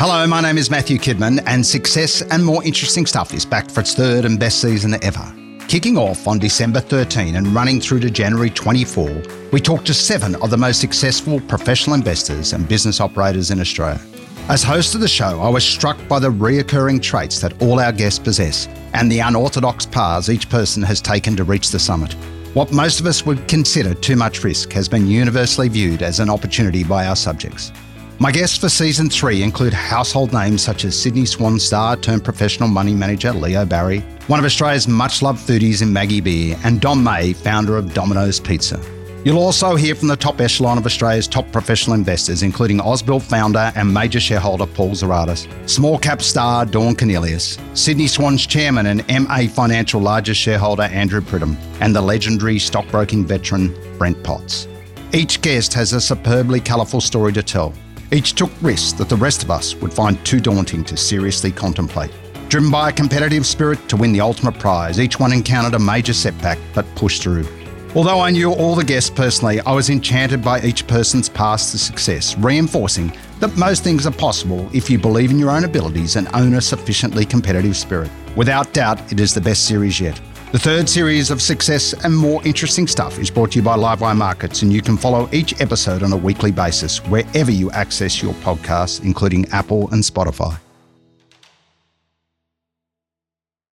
Hello, my name is Matthew Kidman, and Success and More Interesting Stuff is back for its third and best season ever. Kicking off on December 13 and running through to January 24, we talk to seven of the most successful professional investors and business operators in Australia. As host of the show, I was struck by the reoccurring traits that all our guests possess and the unorthodox paths each person has taken to reach the summit. What most of us would consider too much risk has been universally viewed as an opportunity by our subjects. My guests for season three include household names such as Sydney Swan star turned professional money manager Leo Barry, one of Australia's much loved foodies in Maggie Beer, and Don Meij, founder of Domino's Pizza. You'll also hear from the top echelon of Australia's top professional investors, including Ausbil founder and major shareholder Paul Xiradis, small cap star Dawn Kanelleas, Sydney Swan's chairman and MA Financial largest shareholder Andrew Pridham, and the legendary stockbroking veteran Brent Potts. Each guest has a superbly colourful story to tell. Each took risks that the rest of us would find too daunting to seriously contemplate. Driven by a competitive spirit to win the ultimate prize, each one encountered a major setback but pushed through. Although I knew all the guests personally, I was enchanted by each person's path to success, reinforcing that most things are possible if you believe in your own abilities and own a sufficiently competitive spirit. Without doubt, it is the best series yet. The third series of Success and More Interesting Stuff is brought to you by Livewire Markets, and you can follow each episode on a weekly basis wherever you access your podcasts, including Apple and Spotify.